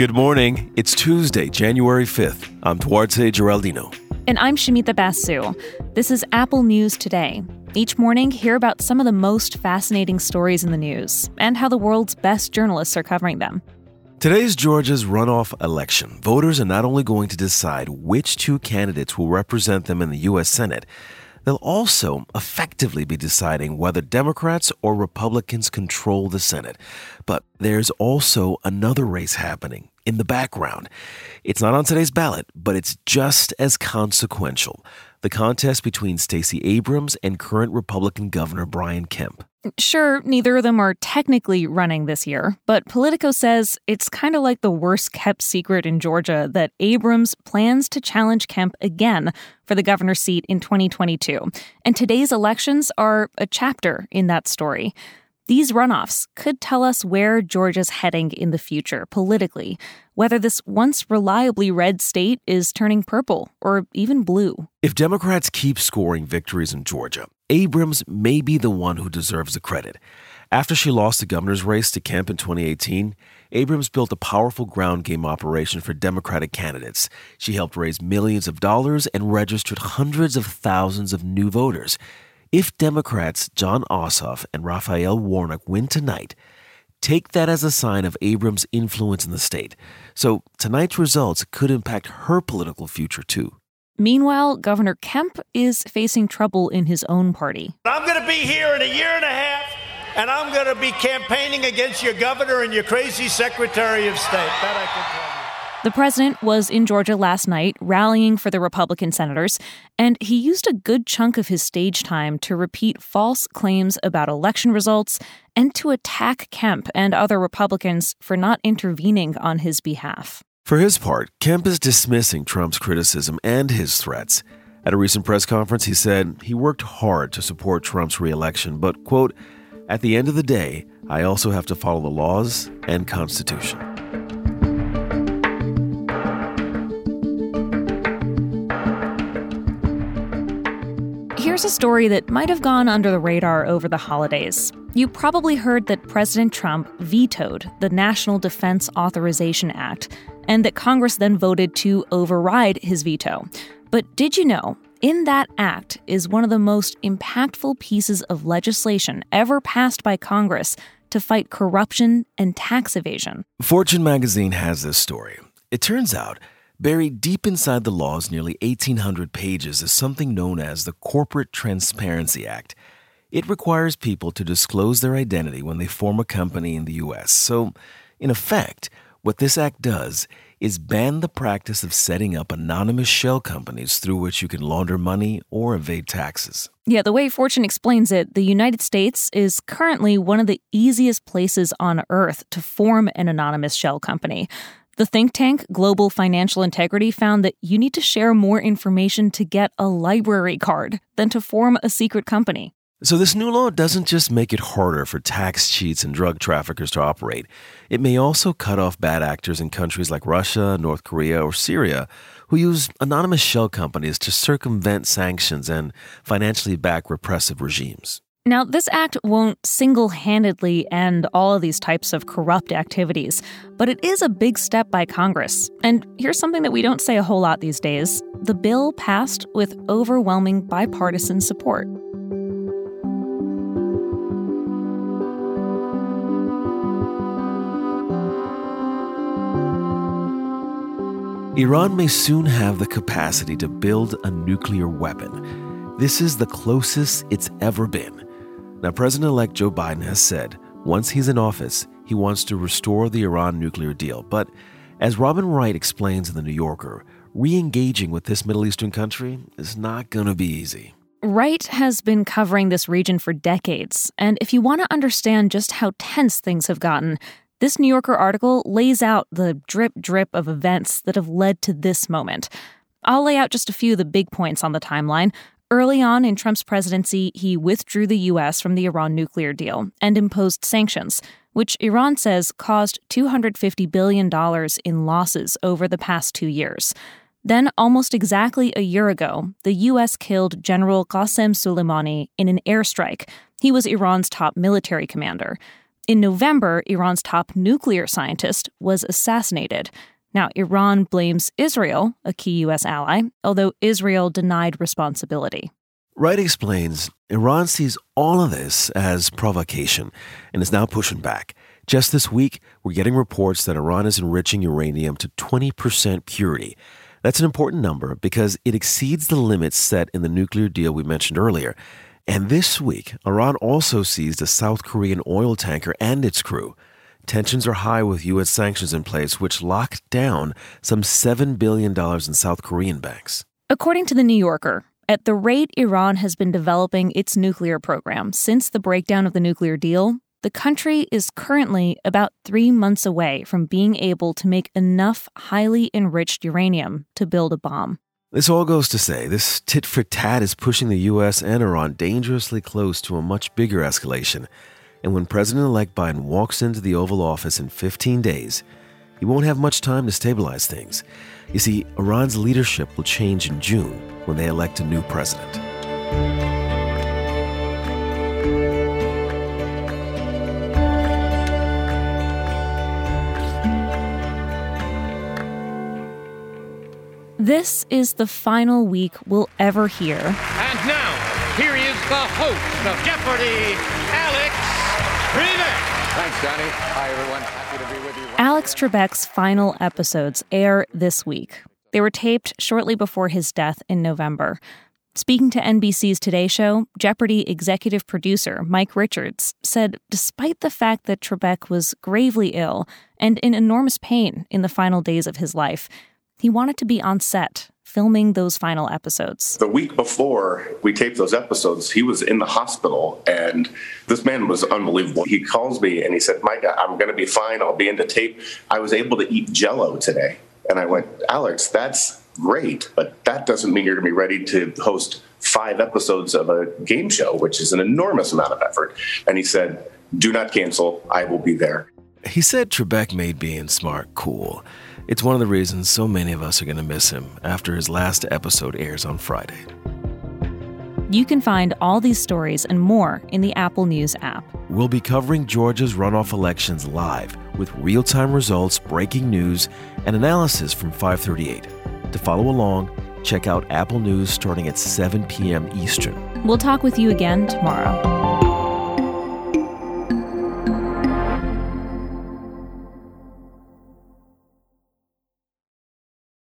Good morning. It's Tuesday, January 5th. I'm Duarte Geraldino. And I'm Shamita Basu. This is Apple News Today. Each morning, hear about some of the most fascinating stories in the news and how the world's best journalists are covering them. Today's Georgia's runoff election. Voters are not only going to decide which two candidates will represent them in the U.S. Senate, they'll also effectively be deciding whether Democrats or Republicans control the Senate. But there's also another race happening in the background. It's not on today's ballot, but it's just as consequential the contest between Stacey Abrams and current Republican Governor Brian Kemp. Sure, neither of them are technically running this year, but Politico says it's kind of like the worst kept secret in Georgia that Abrams plans to challenge Kemp again for the governor's seat in 2022. And today's elections are a chapter in that story. These runoffs could tell us where Georgia's heading in the future politically, whether this once reliably red state is turning purple or even blue. If Democrats keep scoring victories in Georgia, Abrams may be the one who deserves the credit. After she lost the governor's race to Kemp in 2018, Abrams built a powerful ground game operation for Democratic candidates. She helped raise millions of dollars and registered hundreds of thousands of new voters. If Democrats Jon Ossoff and Raphael Warnock win tonight, take that as a sign of Abrams' influence in the state. So tonight's results could impact her political future too. Meanwhile, Governor Kemp is facing trouble in his own party. I'm going to be here in a year and a half, and I'm going to be campaigning against your governor and your crazy Secretary of State. That I can tell you. The president was in Georgia last night rallying for the Republican senators, and he used a good chunk of his stage time to repeat false claims about election results and to attack Kemp and other Republicans for not intervening on his behalf. For his part, Kemp is dismissing Trump's criticism and his threats. At a recent press conference, he said he worked hard to support Trump's reelection, but, quote, at the end of the day, I also have to follow the laws and Constitution. Here's a story that might have gone under the radar over the holidays. You probably heard that President Trump vetoed the National Defense Authorization Act, and that Congress then voted to override his veto. But did you know? In that act is one of the most impactful pieces of legislation ever passed by Congress to fight corruption and tax evasion. Fortune magazine has this story. It turns out Buried deep inside the law's nearly 1,800 pages is something known as the Corporate Transparency Act. It requires people to disclose their identity when they form a company in the U.S. So, in effect, what this act does is ban the practice of setting up anonymous shell companies through which you can launder money or evade taxes. Yeah, the way Fortune explains it, the United States is currently one of the easiest places on earth to form an anonymous shell company. The think tank Global Financial Integrity found that you need to share more information to get a library card than to form a secret company. So, this new law doesn't just make it harder for tax cheats and drug traffickers to operate, it may also cut off bad actors in countries like Russia, North Korea, or Syria who use anonymous shell companies to circumvent sanctions and financially back repressive regimes. Now, this act won't single handedly end all of these types of corrupt activities, but it is a big step by Congress. And here's something that we don't say a whole lot these days the bill passed with overwhelming bipartisan support. Iran may soon have the capacity to build a nuclear weapon. This is the closest it's ever been. Now, President elect Joe Biden has said once he's in office, he wants to restore the Iran nuclear deal. But as Robin Wright explains in The New Yorker, re engaging with this Middle Eastern country is not going to be easy. Wright has been covering this region for decades, and if you want to understand just how tense things have gotten, this New Yorker article lays out the drip drip of events that have led to this moment. I'll lay out just a few of the big points on the timeline, Early on in Trump's presidency, he withdrew the U.S. from the Iran nuclear deal and imposed sanctions, which Iran says caused $250 billion in losses over the past two years. Then, almost exactly a year ago, the U.S. killed General Qasem Soleimani in an airstrike. He was Iran's top military commander. In November, Iran's top nuclear scientist was assassinated. Now, Iran blames Israel, a key U.S. ally, although Israel denied responsibility. Wright explains Iran sees all of this as provocation and is now pushing back. Just this week, we're getting reports that Iran is enriching uranium to 20% purity. That's an important number because it exceeds the limits set in the nuclear deal we mentioned earlier. And this week, Iran also seized a South Korean oil tanker and its crew. Tensions are high with U.S. sanctions in place, which locked down some $7 billion in South Korean banks. According to The New Yorker, at the rate Iran has been developing its nuclear program since the breakdown of the nuclear deal, the country is currently about three months away from being able to make enough highly enriched uranium to build a bomb. This all goes to say this tit for tat is pushing the U.S. and Iran dangerously close to a much bigger escalation. And when President elect Biden walks into the Oval Office in 15 days, he won't have much time to stabilize things. You see, Iran's leadership will change in June when they elect a new president. This is the final week we'll ever hear. And now, here is the host of Jeopardy, Alex Trebek. Thanks, Johnny. Hi, everyone. Happy to be with you. Alex Trebek's final episodes air this week. They were taped shortly before his death in November. Speaking to NBC's Today Show, Jeopardy executive producer Mike Richards said despite the fact that Trebek was gravely ill and in enormous pain in the final days of his life, he wanted to be on set filming those final episodes. The week before we taped those episodes, he was in the hospital, and this man was unbelievable. He calls me and he said, Mike, I'm going to be fine. I'll be into tape. I was able to eat jello today. And I went, Alex, that's great, but that doesn't mean you're going to be ready to host five episodes of a game show, which is an enormous amount of effort. And he said, Do not cancel. I will be there. He said Trebek made being smart cool. It's one of the reasons so many of us are going to miss him after his last episode airs on Friday. You can find all these stories and more in the Apple News app. We'll be covering Georgia's runoff elections live with real-time results, breaking news, and analysis from 538. To follow along, check out Apple News starting at 7 p.m. Eastern. We'll talk with you again tomorrow.